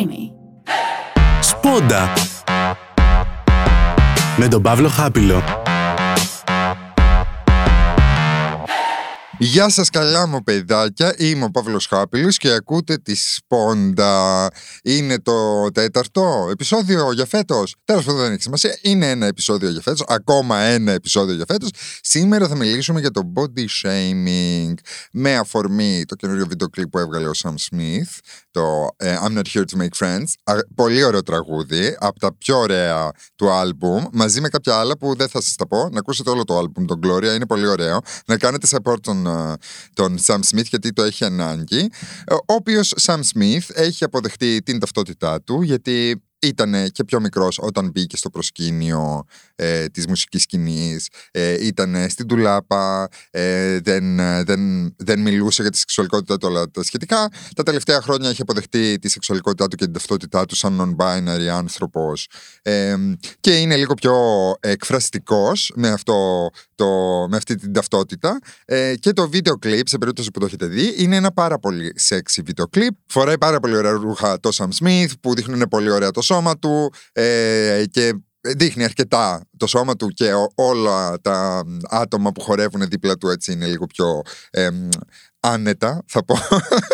Creamy. Σπόντα. Με τον Παύλο Χάπιλο. Γεια σας καλά μου παιδάκια, είμαι ο Παύλος Χάπηλος και ακούτε τη Σπόντα. Είναι το τέταρτο επεισόδιο για φέτος. Τέλος πάντων δεν έχει σημασία, είναι ένα επεισόδιο για φέτος, ακόμα ένα επεισόδιο για φέτος. Σήμερα θα μιλήσουμε για το body shaming με αφορμή το καινούριο βίντεο κλιπ που έβγαλε ο Sam Smith, το ε, I'm not here to make friends. πολύ ωραίο τραγούδι, από τα πιο ωραία του άλμπουμ, μαζί με κάποια άλλα που δεν θα σας τα πω. Να ακούσετε όλο το άλμπουμ, τον Gloria, είναι πολύ ωραίο. Να κάνετε support τον τον Sam Smith γιατί το έχει ανάγκη. Ο οποίος Sam Smith έχει αποδεχτεί την ταυτότητά του γιατί ήταν και πιο μικρός όταν μπήκε στο προσκήνιο ε, της μουσικής σκηνής, ε, ήταν στην τουλάπα, ε, δεν, δεν, δεν μιλούσε για τη σεξουαλικότητα του όλα τα σχετικά. Τα τελευταία χρόνια έχει αποδεχτεί τη σεξουαλικότητά του και την ταυτότητά του σαν non-binary άνθρωπος ε, και είναι λίγο πιο εκφραστικός με, αυτό, το, με αυτή την ταυτότητα ε, και το βίντεο κλιπ, σε περίπτωση που το έχετε δει, είναι ένα πάρα πολύ sexy βίντεο κλιπ. Φοράει πάρα πολύ ωραία ρούχα το Sam Smith που δείχνουν πολύ ωραία το σώμα του ε, και δείχνει αρκετά το σώμα του και όλα τα άτομα που χορεύουν δίπλα του έτσι είναι λίγο πιο άνετα, θα πω,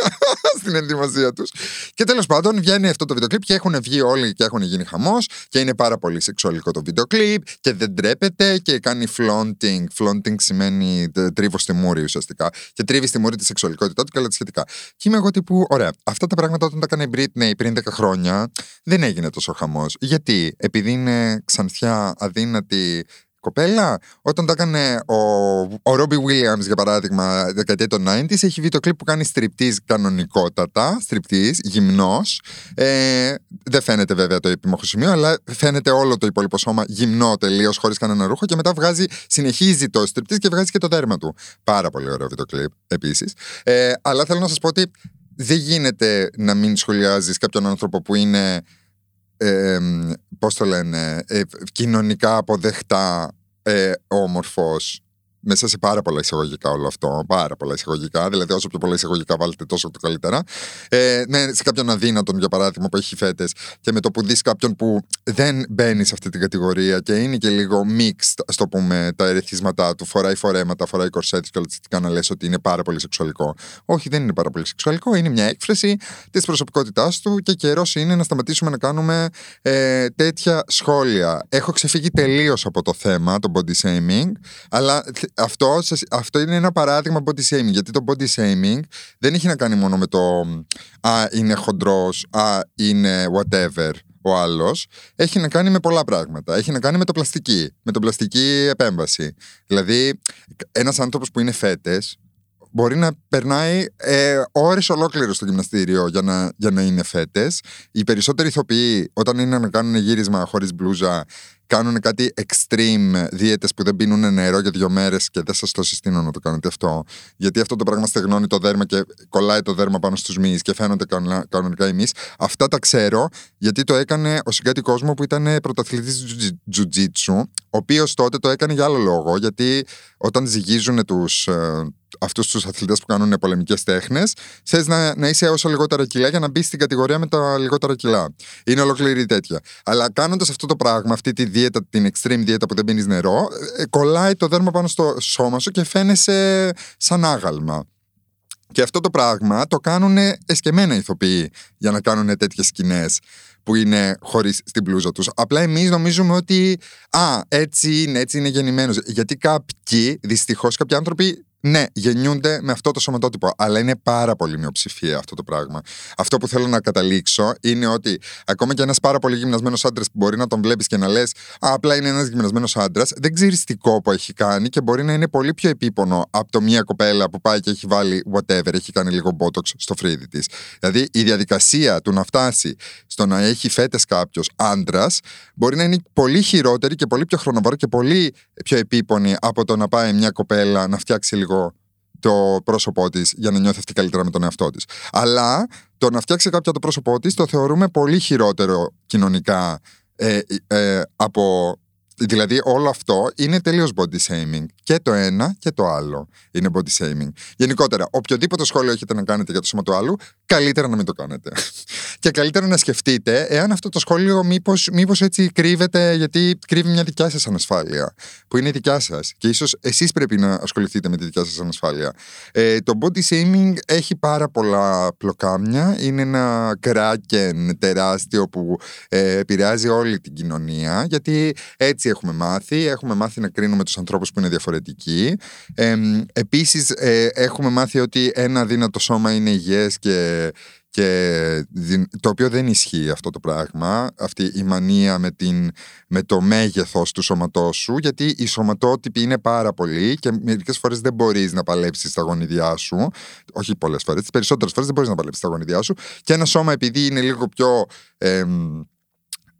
στην ενδυμασία τους. Και τέλος πάντων βγαίνει αυτό το βίντεο κλιπ και έχουν βγει όλοι και έχουν γίνει χαμός και είναι πάρα πολύ σεξουαλικό το βίντεο κλιπ και δεν τρέπεται και κάνει flaunting. Flaunting σημαίνει τρίβο στη μούρη ουσιαστικά. Και τρίβει στη μούρη τη σεξουαλικότητά του και όλα τα σχετικά. Και είμαι εγώ τύπου, ωραία, αυτά τα πράγματα όταν τα έκανε η Britney πριν 10 χρόνια δεν έγινε τόσο χαμός. Γιατί, επειδή είναι ξανθιά, αδύνατη, κοπέλα. Όταν το έκανε ο, ο Ρόμπι Williams, για παράδειγμα, δεκαετία των 90s, έχει βγει το κλιπ που κάνει στριπτή κανονικότατα, στριπτή, γυμνός. Ε, δεν φαίνεται βέβαια το επιμόχο σημείο, αλλά φαίνεται όλο το υπόλοιπο σώμα γυμνό τελείως, χωρίς κανένα ρούχο και μετά βγάζει, συνεχίζει το στριπτή και βγάζει και το δέρμα του. Πάρα πολύ ωραίο βίντεο κλιπ επίσης. Ε, αλλά θέλω να σας πω ότι δεν γίνεται να μην σχολιάζεις κάποιον άνθρωπο που είναι ε, πώς το λένε, ε, κοινωνικά αποδεχτά ε, όμορφος μέσα σε πάρα πολλά εισαγωγικά όλο αυτό. Πάρα πολλά εισαγωγικά. Δηλαδή, όσο πιο πολλά εισαγωγικά βάλετε, τόσο το καλύτερα. Ε, ναι, σε κάποιον αδύνατον, για παράδειγμα, που έχει φέτες και με το που δεις κάποιον που δεν μπαίνει σε αυτή την κατηγορία και είναι και λίγο mixed, ας το πούμε, τα ερεθίσματά του, φοράει φορέματα, φοράει κορσέτη και όλα τα να λες ότι είναι πάρα πολύ σεξουαλικό. Όχι, δεν είναι πάρα πολύ σεξουαλικό. Είναι μια έκφραση της προσωπικότητάς του και καιρός είναι να σταματήσουμε να κάνουμε ε, τέτοια σχόλια. Έχω ξεφύγει τελείως από το θέμα, το body shaming, αλλά αυτό, αυτό είναι ένα παράδειγμα body shaming. Γιατί το body shaming δεν έχει να κάνει μόνο με το Α, είναι χοντρός, Α, είναι whatever ο άλλος. Έχει να κάνει με πολλά πράγματα. Έχει να κάνει με το πλαστική, με το πλαστική επέμβαση. Δηλαδή, ένας άνθρωπος που είναι φέτες μπορεί να περνάει ε, ώρες ολόκληρο στο γυμναστήριο για να, για να είναι φέτες. Οι περισσότεροι ηθοποιοί, όταν είναι να κάνουν γύρισμα χωρίς μπλούζα, κάνουν κάτι extreme δίαιτες που δεν πίνουν νερό για δύο μέρες και δεν σας το συστήνω να το κάνετε αυτό. Γιατί αυτό το πράγμα στεγνώνει το δέρμα και κολλάει το δέρμα πάνω στους μυς και φαίνονται κανονικά οι μυς. Αυτά τα ξέρω γιατί το έκανε ο συγκάτοικός μου που ήταν πρωταθλητής τζουτζίτσου, ο οποίος τότε το έκανε για άλλο λόγο. Γιατί όταν ζυγίζουν τους ε, αυτούς τους αθλητές που κάνουν πολεμικές τέχνες, θες να, να είσαι όσο λιγότερα κιλά για να μπεις στην κατηγορία με τα λιγότερα κιλά. Είναι ολόκληρη τέτοια. Αλλά κάνοντας αυτό το πράγμα, αυτή τη δίαιτα, την extreme δίαιτα που δεν πίνεις νερό, ε, κολλάει το δέρμα πάνω στο σώμα σου και φαίνεσαι σαν άγαλμα. Και αυτό το πράγμα το κάνουν εσκεμμένα ηθοποιοί για να κάνουν τέτοιες σκηνές που είναι χωρίς την πλούζα τους. Απλά εμείς νομίζουμε ότι Α, έτσι είναι, έτσι είναι γεννημένος. Γιατί κάποιοι, δυστυχώς, κάποιοι άνθρωποι ναι, γεννιούνται με αυτό το σωματότυπο, αλλά είναι πάρα πολύ μειοψηφία αυτό το πράγμα. Αυτό που θέλω να καταλήξω είναι ότι ακόμα και ένας πάρα πολύ γυμνασμένος άντρας που μπορεί να τον βλέπεις και να λες, απλά είναι ένας γυμνασμένος άντρας, δεν ξέρεις τι κόπο έχει κάνει και μπορεί να είναι πολύ πιο επίπονο από το μία κοπέλα που πάει και έχει βάλει whatever, έχει κάνει λίγο botox στο φρύδι της. Δηλαδή η διαδικασία του να φτάσει στο να έχει φέτες κάποιος άντρας μπορεί να είναι πολύ χειρότερη και πολύ πιο χρονοβόρα και πολύ πιο επίπονη από το να πάει μια κοπέλα να φτιάξει λίγο το πρόσωπό της για να νιώθει αυτή καλύτερα με τον εαυτό της. Αλλά το να φτιάξει κάποια το πρόσωπό της το θεωρούμε πολύ χειρότερο κοινωνικά ε, ε, από. Δηλαδή, όλο αυτό είναι τελείως body shaming. Και το ένα και το άλλο είναι body shaming. Γενικότερα, οποιοδήποτε σχόλιο έχετε να κάνετε για το σώμα του άλλου, καλύτερα να μην το κάνετε. Και καλύτερα να σκεφτείτε εάν αυτό το σχόλιο μήπως, μήπως έτσι κρύβεται γιατί κρύβει μια δικιά σας ανασφάλεια που είναι δικιά σας και ίσως εσείς πρέπει να ασχοληθείτε με τη δικιά σας ανασφάλεια. Ε, το body shaming έχει πάρα πολλά πλοκάμια, είναι ένα κράκεν τεράστιο που ε, επηρεάζει όλη την κοινωνία γιατί έτσι έχουμε μάθει, έχουμε μάθει να κρίνουμε τους ανθρώπους που είναι διαφορετικοί. Ε, επίσης ε, έχουμε μάθει ότι ένα δύνατο σώμα είναι υγιές και και το οποίο δεν ισχύει αυτό το πράγμα, αυτή η μανία με, την, με το μέγεθος του σώματός σου, γιατί οι σωματότυποι είναι πάρα πολλοί και μερικές φορές δεν μπορείς να παλέψεις τα γονιδιά σου, όχι πολλές φορές, τις περισσότερες φορές δεν μπορείς να παλέψεις τα γονιδιά σου και ένα σώμα επειδή είναι λίγο πιο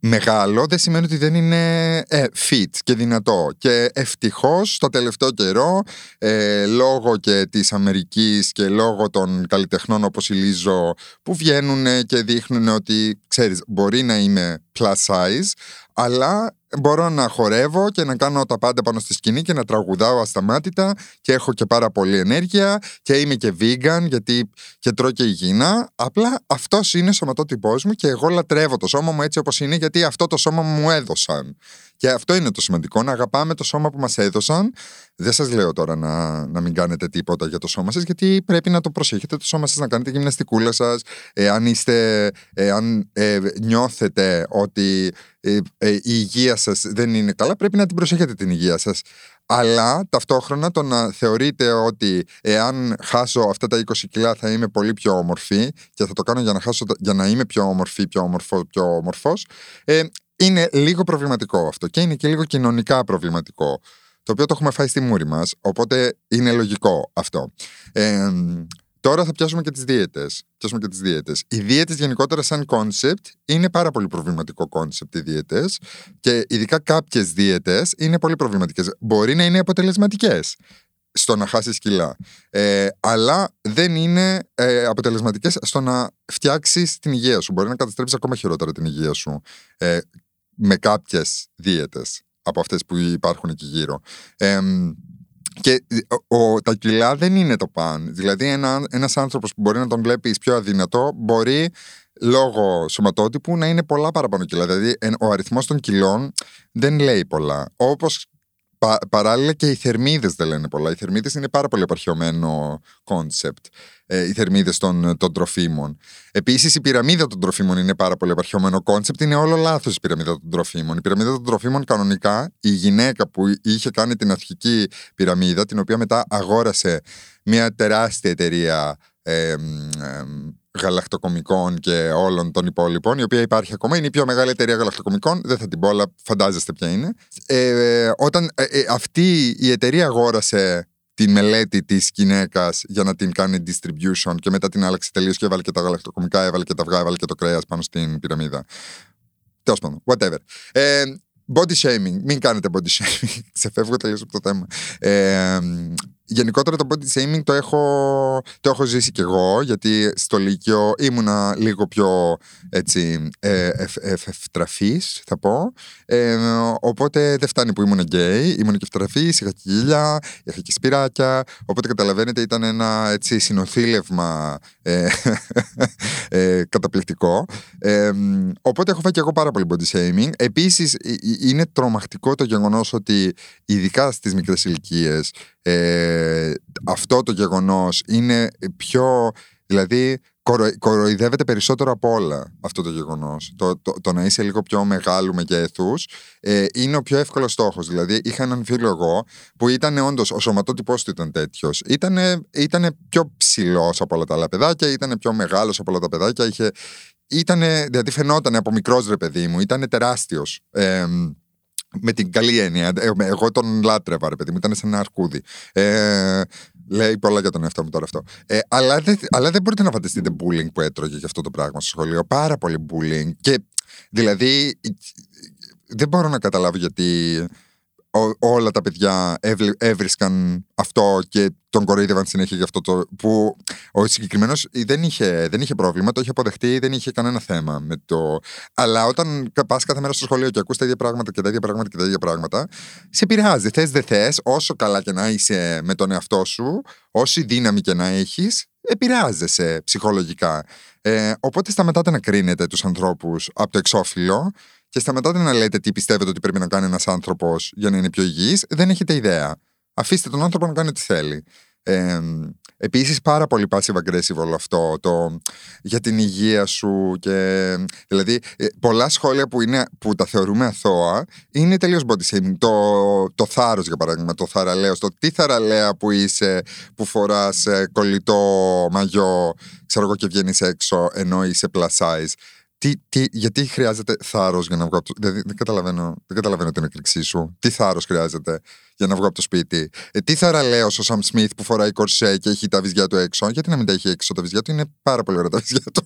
μεγάλο δεν σημαίνει ότι δεν είναι ε, fit και δυνατό. Και ευτυχώς το τελευταίο καιρό, ε, λόγω και της Αμερικής και λόγω των καλλιτεχνών όπως η Λίζο, που βγαίνουν και δείχνουν ότι ξέρεις, μπορεί να είμαι plus size, αλλά μπορώ να χορεύω και να κάνω τα πάντα πάνω στη σκηνή και να τραγουδάω ασταμάτητα και έχω και πάρα πολύ ενέργεια και είμαι και vegan γιατί και τρώω και υγιεινά. Απλά αυτός είναι ο σωματότυπός μου και εγώ λατρεύω το σώμα μου έτσι όπως είναι γιατί αυτό το σώμα μου έδωσαν. Και αυτό είναι το σημαντικό, να αγαπάμε το σώμα που μας έδωσαν. Δεν σας λέω τώρα να, να μην κάνετε τίποτα για το σώμα σας, γιατί πρέπει να το προσέχετε το σώμα σας, να κάνετε γυμναστικούλα σας. Εάν, είστε, εάν ε, νιώθετε ότι ε, ε, η υγεία σας δεν είναι καλά, πρέπει να την προσέχετε την υγεία σας. Αλλά ταυτόχρονα το να θεωρείτε ότι εάν χάσω αυτά τα 20 κιλά θα είμαι πολύ πιο όμορφη και θα το κάνω για να, χάσω, για να είμαι πιο όμορφη, πιο όμορφο, πιο όμορφος, ε, είναι λίγο προβληματικό αυτό και είναι και λίγο κοινωνικά προβληματικό. Το οποίο το έχουμε φάει στη μούρη μας, οπότε είναι λογικό αυτό. Ε, τώρα θα πιάσουμε και τις δίαιτες. Πιάσουμε και τις δίαιτες. Οι δίαιτες γενικότερα, σαν κόνσεπτ, είναι πάρα πολύ προβληματικό κόνσεπτ οι δίαιτες. Και ειδικά κάποιες δίαιτες είναι πολύ προβληματικές. Μπορεί να είναι αποτελεσματικές στο να χάσει κιλά. Ε, αλλά δεν είναι ε, αποτελεσματικές στο να φτιάξεις την υγεία σου. Μπορεί να καταστρέψεις ακόμα χειρότερα την υγεία σου. Ε, με κάποιες δίαιτες από αυτές που υπάρχουν εκεί γύρω. Και ο, τα κιλά δεν είναι το παν. Δηλαδή ένα, ένας άνθρωπος που μπορεί να τον βλέπεις πιο αδυνατό μπορεί λόγω σωματότυπου να είναι πολλά παραπάνω κιλά. Δηλαδή ο αριθμός των κιλών δεν λέει πολλά. Όπως Πα, παράλληλα και οι θερμίδες δεν λένε πολλά. Οι θερμίδες είναι πάρα πολύ απαρχαιωμένο κόνσεπτ. Ε, οι θερμίδες των, των τροφίμων. Επίσης η πυραμίδα των τροφίμων είναι πάρα πολύ απαρχαιωμένο κόνσεπτ. Είναι όλο λάθος η πυραμίδα των τροφίμων. Η πυραμίδα των τροφίμων κανονικά η γυναίκα που είχε κάνει την αρχική πυραμίδα την οποία μετά αγόρασε μια τεράστια εταιρεία ε, ε, γαλακτοκομικών και όλων των υπόλοιπων, η οποία υπάρχει ακόμα. Είναι η πιο μεγάλη εταιρεία γαλακτοκομικών. Δεν θα την πω, αλλά φαντάζεστε ποια είναι. Ε, όταν ε, ε, αυτή η εταιρεία αγόρασε τη μελέτη της γυναίκας για να την κάνει distribution και μετά την άλλαξε τελείως και έβαλε και τα γαλακτοκομικά, έβαλε και τα αυγά, έβαλε και το κρέας πάνω στην πυραμίδα. Τέλος πάντων, whatever. Ε, body shaming. Μην κάνετε body shaming. Ξεφεύγω τελείω από το θέμα. Ε, γενικότερα το body shaming το έχω, το έχω ζήσει κι εγώ γιατί στο Λύκειο ήμουνα λίγο πιο έτσι ε, ευτραφής θα πω. Ε, οπότε δεν φτάνει που ήμουν γκέι ήμουν και ευτραφής, είχα και γύλια είχα και σπυράκια. Οπότε καταλαβαίνετε ήταν ένα έτσι συνοθήλευμα ε, ε, καταπληκτικό. Ε, οπότε έχω φάει και εγώ πάρα πολύ body shaming. Επίσης είναι τρομακτικό το γεγονός ότι ειδικά στις μικρές ηλικίες ε, αυτό το γεγονός είναι πιο, δηλαδή κορο, κοροϊδεύεται περισσότερο από όλα αυτό το γεγονός. Το, το, το να είσαι λίγο πιο μεγάλου μεγέθους ε, είναι ο πιο εύκολος στόχος. Δηλαδή είχα έναν φίλο εγώ που ήταν όντως ο σωματότυπός του ήταν τέτοιος. Ήταν πιο ψηλός από όλα τα άλλα παιδάκια, ήταν πιο μεγάλος από όλα τα παιδάκια, είχε, ήτανε, δηλαδή φαινόταν από μικρός ρε παιδί μου, ήταν τεράστιος. Ε, με την καλή έννοια. Ε, εγώ τον λάτρευα, ρε παιδί μου, ήταν σαν ένα αρκούδι. Ε, λέει πολλά για τον εαυτό μου τώρα αυτό. Ε, αλλά, δεν, αλλά δεν μπορείτε να φανταστείτε bullying που έτρωγε για αυτό το πράγμα στο σχολείο. Πάρα πολύ bullying. Και δηλαδή δεν μπορώ να καταλάβω γιατί ό- όλα τα παιδιά έβλε- έβρισκαν αυτό και τον κοροϊδεύαν συνέχεια για αυτό το. που ο συγκεκριμένος δεν είχε, δεν είχε πρόβλημα, το είχε αποδεχτεί, δεν είχε κανένα θέμα με το. Αλλά όταν πας κάθε μέρα στο σχολείο και ακούς τα ίδια πράγματα και τα ίδια πράγματα και τα ίδια πράγματα, σε επηρεάζει. Θες, δεν θες, όσο καλά και να είσαι με τον εαυτό σου, όση δύναμη και να έχεις, επηρεάζεσαι ψυχολογικά. Ε, οπότε σταματάτε να κρίνετε τους ανθρώπους από το εξώφυλλο και σταματάτε να λέτε τι πιστεύετε ότι πρέπει να κάνει ένας άνθρωπος για να είναι πιο υγιής. Δεν έχετε ιδέα. Αφήστε τον άνθρωπο να κάνει ό,τι θέλει. Ε, Επίσης, πάρα πολύ passive aggressive όλο αυτό το, για την υγεία σου. Και, δηλαδή, ε, πολλά σχόλια που, είναι, που τα θεωρούμε αθώα είναι τελείως body shaming. Το, το θάρρος, για παράδειγμα, το θαραλέος. Το τι θαραλέα που είσαι, που φοράς κολλητό μαγιό, ξέρω εγώ, και βγαίνεις έξω ενώ είσαι plus size. Τι, τι, γιατί χρειάζεται θάρρος για να βγω από το. Δεν, δεν, καταλαβαίνω, δεν καταλαβαίνω την εκρηξή σου. Τι θάρρος χρειάζεται για να βγω από το σπίτι; Ε, τι θαραλέο ο Σαμ Σμιθ που φοράει κορσέ και έχει τα βυζιά του έξω; Γιατί να μην τα έχει έξω τα βυζιά του, είναι πάρα πολύ ωραία τα βυζιά του.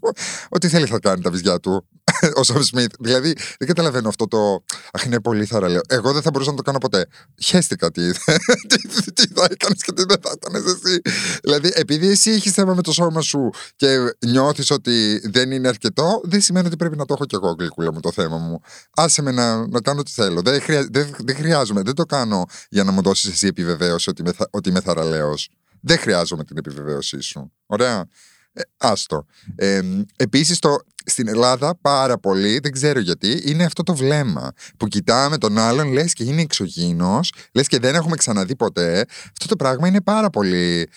Ό,τι θέλει θα κάνει τα βυζιά του ο Σαμ Σμιθ. Δηλαδή δεν καταλαβαίνω αυτό το. Αχ, είναι πολύ θαραλέο. Εγώ δεν θα μπορούσα να το κάνω ποτέ. Χαίστηκα τι, τι, τι θα έκανες και τι δεν θα έκανες εσύ. Δηλαδή, επειδή εσύ έχεις θέμα με το σώμα σου και νιώθεις ότι δεν είναι αρκετό, δεν σημαίνει ότι πρέπει να το έχω κι εγώ γλυκούλα μου το θέμα μου. Άσε με να, να κάνω τι θέλω. Δεν, χρειά, δεν, δεν χρειάζομαι. Δεν το κάνω για να μου δώσεις εσύ επιβεβαίωση ότι, είμαι, ότι είμαι θαραλέος. Δεν χρειάζομαι την επιβεβαίωσή σου. Ωραία. Ε, άστο. Ε, Επίσης, στην Ελλάδα πάρα πολύ, δεν ξέρω γιατί, είναι αυτό το βλέμμα που κοιτάμε τον άλλον, λες και είναι εξωγήινος, λες και δεν έχουμε ξαναδεί ποτέ. Αυτό το πράγμα είναι πάρα πολύ.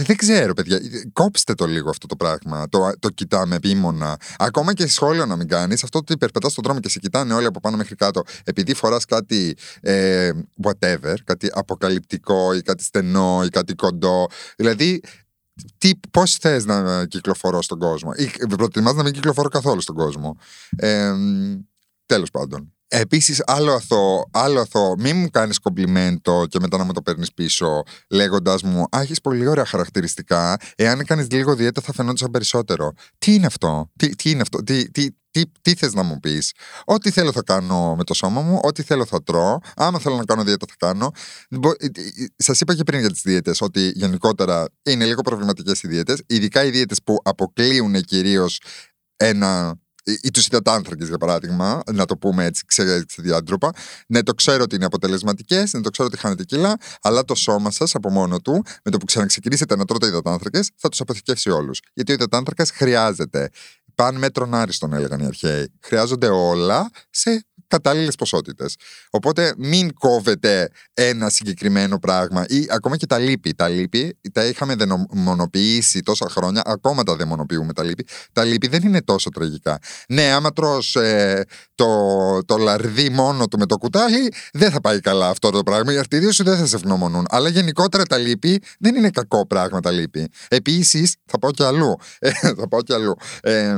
Δεν ξέρω, παιδιά. Κόψτε το λίγο αυτό το πράγμα. Το, το κοιτάμε επίμονα. Ακόμα και σχόλιο να μην κάνεις, αυτό ότι περπατάς στον δρόμο και σε κοιτάνε όλοι από πάνω μέχρι κάτω, επειδή φοράς κάτι ε, whatever, κάτι αποκαλυπτικό ή κάτι στενό ή κάτι κοντό. Δηλαδή, τι, πώς θες να κυκλοφορώ στον κόσμο; Ή προτιμάς να μην κυκλοφορώ καθόλου στον κόσμο ε, τέλος πάντων Επίσης, άλλο αθώο, άλλο αθώο, μην μου κάνεις κομπλιμέντο και μετά να μου το παίρνεις πίσω, λέγοντα μου Α, έχεις πολύ ωραία χαρακτηριστικά. Εάν κάνεις λίγο δίαιτα, θα φαινόντουσαν περισσότερο. Τι είναι αυτό, τι, τι είναι αυτό, τι, τι, τι, τι θες να μου πεις; Ό,τι θέλω θα κάνω με το σώμα μου, ό,τι θέλω θα τρώω. Άμα θέλω να κάνω δίαιτα, θα κάνω. Σας είπα και πριν για τις δίαιτες ότι γενικότερα είναι λίγο προβληματικές οι δίαιτες, ειδικά οι δίαιτες που αποκλείουν κυρίως ένα ή τους υδατάνθρακε, για παράδειγμα, να το πούμε έτσι ξεδιάντροπα. Ναι, το ξέρω ότι είναι αποτελεσματικές, ναι, το ξέρω ότι χάνετε κιλά, αλλά το σώμα σας από μόνο του, με το που ξαναξεκινήσετε να τρώτε υδατάνθρακες, θα τους αποθηκεύσει όλους. Γιατί ο υδατάνθρακας χρειάζεται. Παν μέτρον άριστον, έλεγαν οι αρχαίοι. Χρειάζονται όλα σε κατάλληλες ποσότητες. Οπότε μην κόβετε ένα συγκεκριμένο πράγμα ή ακόμα και τα λύπη. Τα λύπη τα είχαμε δαιμονοποιήσει τόσα χρόνια, ακόμα τα δαιμονοποιούμε τα λύπη. Τα λύπη δεν είναι τόσο τραγικά. Ναι, άμα τρως ε, το, το λαρδί μόνο του με το κουτάλι, δεν θα πάει καλά αυτό το πράγμα. Οι αρτηρίε σου δεν θα σε ευγνωμονούν. Αλλά γενικότερα τα λύπη δεν είναι κακό πράγμα τα λύπη. Επίσης, θα πάω κι αλλού. Ε, θα πάω κι αλλού. Ε,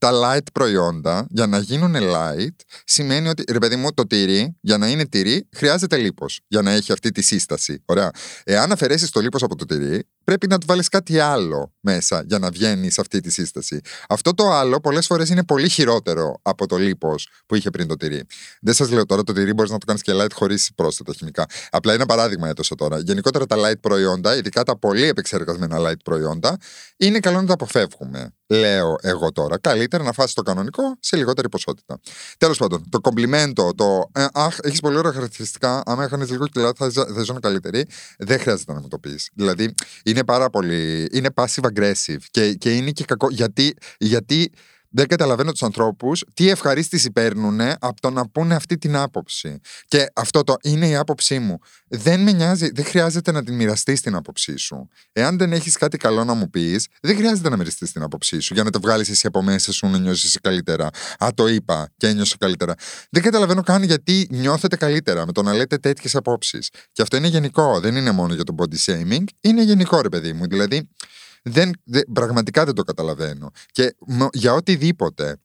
τα light προϊόντα για να γίνουν light σημαίνει ότι, ρε παιδί μου, το τυρί, για να είναι τυρί, χρειάζεται λίπος για να έχει αυτή τη σύσταση. Ωραία. Εάν αφαιρέσεις το λίπος από το τυρί, πρέπει να του βάλεις κάτι άλλο μέσα για να βγαίνεις σε αυτή τη σύσταση. Αυτό το άλλο πολλές φορές είναι πολύ χειρότερο από το λίπος που είχε πριν το τυρί. Δεν σας λέω τώρα το τυρί μπορείς να το κάνεις και light χωρίς πρόσθετα χημικά. Απλά ένα παράδειγμα έδωσα τώρα. Γενικότερα τα light προϊόντα, ειδικά τα πολύ επεξεργασμένα light προϊόντα, είναι καλό να τα αποφεύγουμε. Λέω εγώ τώρα. Καλύτερα να φάσει το κανονικό σε λιγότερη ποσότητα. Τέλος πάντων, το κομπλιμέντο, το ε, Αχ, έχεις πολύ ωραία χαρακτηριστικά. Αν έκανε λίγο κιλά, θα, θα ζω καλύτερη. Δεν χρειάζεται να μου το πεις. Δηλαδή, είναι πάρα πολύ. Είναι passive aggressive και, και είναι και κακό. Γιατί, γιατί δεν καταλαβαίνω τους ανθρώπους τι ευχαρίστηση παίρνουν από το να πούνε αυτή την άποψη. Και αυτό το είναι η άποψή μου. Δεν με νοιάζει, δεν χρειάζεται να την μοιραστείς την άποψή σου. Εάν δεν έχεις κάτι καλό να μου πεις, δεν χρειάζεται να μοιραστείς την άποψή σου για να το βγάλεις εσύ από μέσα σου να νιώσεις καλύτερα. Α, το είπα και ένιωσα καλύτερα. Δεν καταλαβαίνω καν γιατί νιώθετε καλύτερα με το να λέτε τέτοιες απόψεις. Και αυτό είναι γενικό, δεν είναι μόνο για το body shaming, είναι γενικό ρε παιδί μου. Δηλαδή, δεν, δεν, πραγματικά δεν το καταλαβαίνω. Και για οτιδήποτε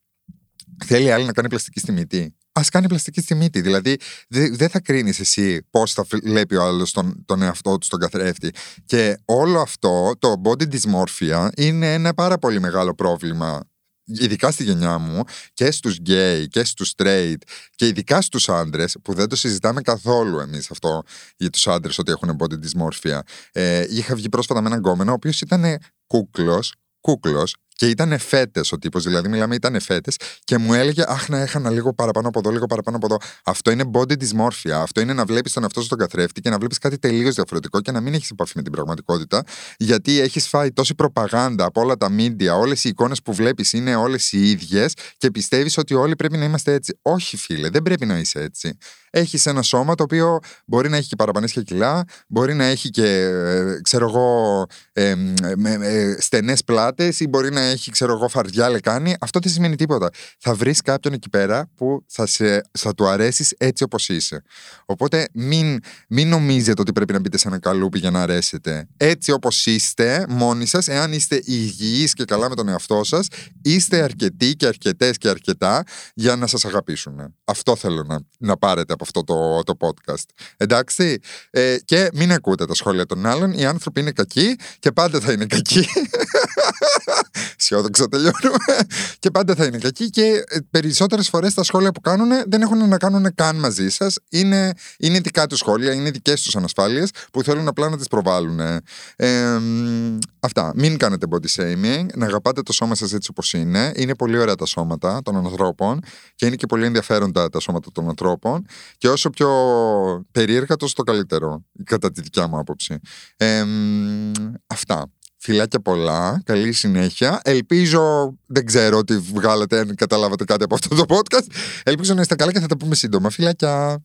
θέλει άλλη να κάνει πλαστική στη μύτη. Α κάνει πλαστική στη μύτη. Δηλαδή, δεν θα κρίνεις εσύ πώς θα βλέπει ο άλλος τον, τον εαυτό του στον καθρέφτη. Και όλο αυτό, το body dysmorphia, είναι ένα πάρα πολύ μεγάλο πρόβλημα ειδικά στη γενιά μου, και στους γκέι και στους straight και ειδικά στους άντρες, που δεν το συζητάμε καθόλου εμείς αυτό για τους άντρες ότι έχουν body dysmorphia. Ε, είχα βγει πρόσφατα με έναν γκόμενο, ο οποίος ήταν κούκλος, κούκλος και ήταν φέτες ο τύπος, δηλαδή μιλάμε, ήταν φέτες και μου έλεγε Αχ, να έχανα λίγο παραπάνω από εδώ, λίγο παραπάνω από εδώ. Αυτό είναι body dysmorphia. Αυτό είναι να βλέπεις τον εαυτό σου στον καθρέφτη και να βλέπεις κάτι τελείως διαφορετικό και να μην έχεις επαφή με την πραγματικότητα, γιατί έχεις φάει τόση προπαγάνδα από όλα τα media, όλες οι εικόνες που βλέπεις είναι όλες οι ίδιες και πιστεύεις ότι όλοι πρέπει να είμαστε έτσι. Όχι, φίλε, δεν πρέπει να είσαι έτσι έχεις ένα σώμα το οποίο μπορεί να έχει και παραπανίσια κιλά, μπορεί να έχει και, ε, ξέρω εγώ, ε, ε, στενές πλάτες ή μπορεί να έχει, ξέρω εγώ, φαρδιά λεκάνη. Αυτό δεν σημαίνει τίποτα. Θα βρεις κάποιον εκεί πέρα που θα, σε, θα του αρέσεις έτσι όπως είσαι. Οπότε μην, μην νομίζετε ότι πρέπει να μπείτε σε ένα καλούπι για να αρέσετε. Έτσι όπως είστε, μόνοι σας, εάν είστε υγιείς και καλά με τον εαυτό σας, είστε αρκετοί και αρκετές και αρκετά για να σας αγαπήσουν. Αυτό θέλω να, να πάρετε από αυτό το, το podcast. Εντάξει. Ε, και μην ακούτε τα σχόλια των άλλων. Οι άνθρωποι είναι κακοί και πάντα θα είναι κακοί. Αισιόδοξα τελειώνουμε. και πάντα θα είναι κακοί και ε, περισσότερες φορές τα σχόλια που κάνουν δεν έχουν να κάνουν καν μαζί σας. Είναι, είναι δικά τους σχόλια, είναι δικές τους ανασφάλειες που θέλουν απλά να τις προβάλλουν. Ε, αυτά. Μην κάνετε body shaming. Να αγαπάτε το σώμα σας έτσι όπως είναι. Είναι πολύ ωραία τα σώματα των ανθρώπων και είναι και πολύ ενδιαφέροντα τα σώματα των ανθρώπων. Και όσο πιο περίεργα, τόσο το καλύτερο, κατά τη δικιά μου άποψη. Ε, αυτά. Φιλάκια πολλά, καλή συνέχεια. Ελπίζω, δεν ξέρω ότι βγάλετε, αν καταλάβατε κάτι από αυτό το podcast. Ελπίζω να είστε καλά και θα τα πούμε σύντομα. Φιλάκια.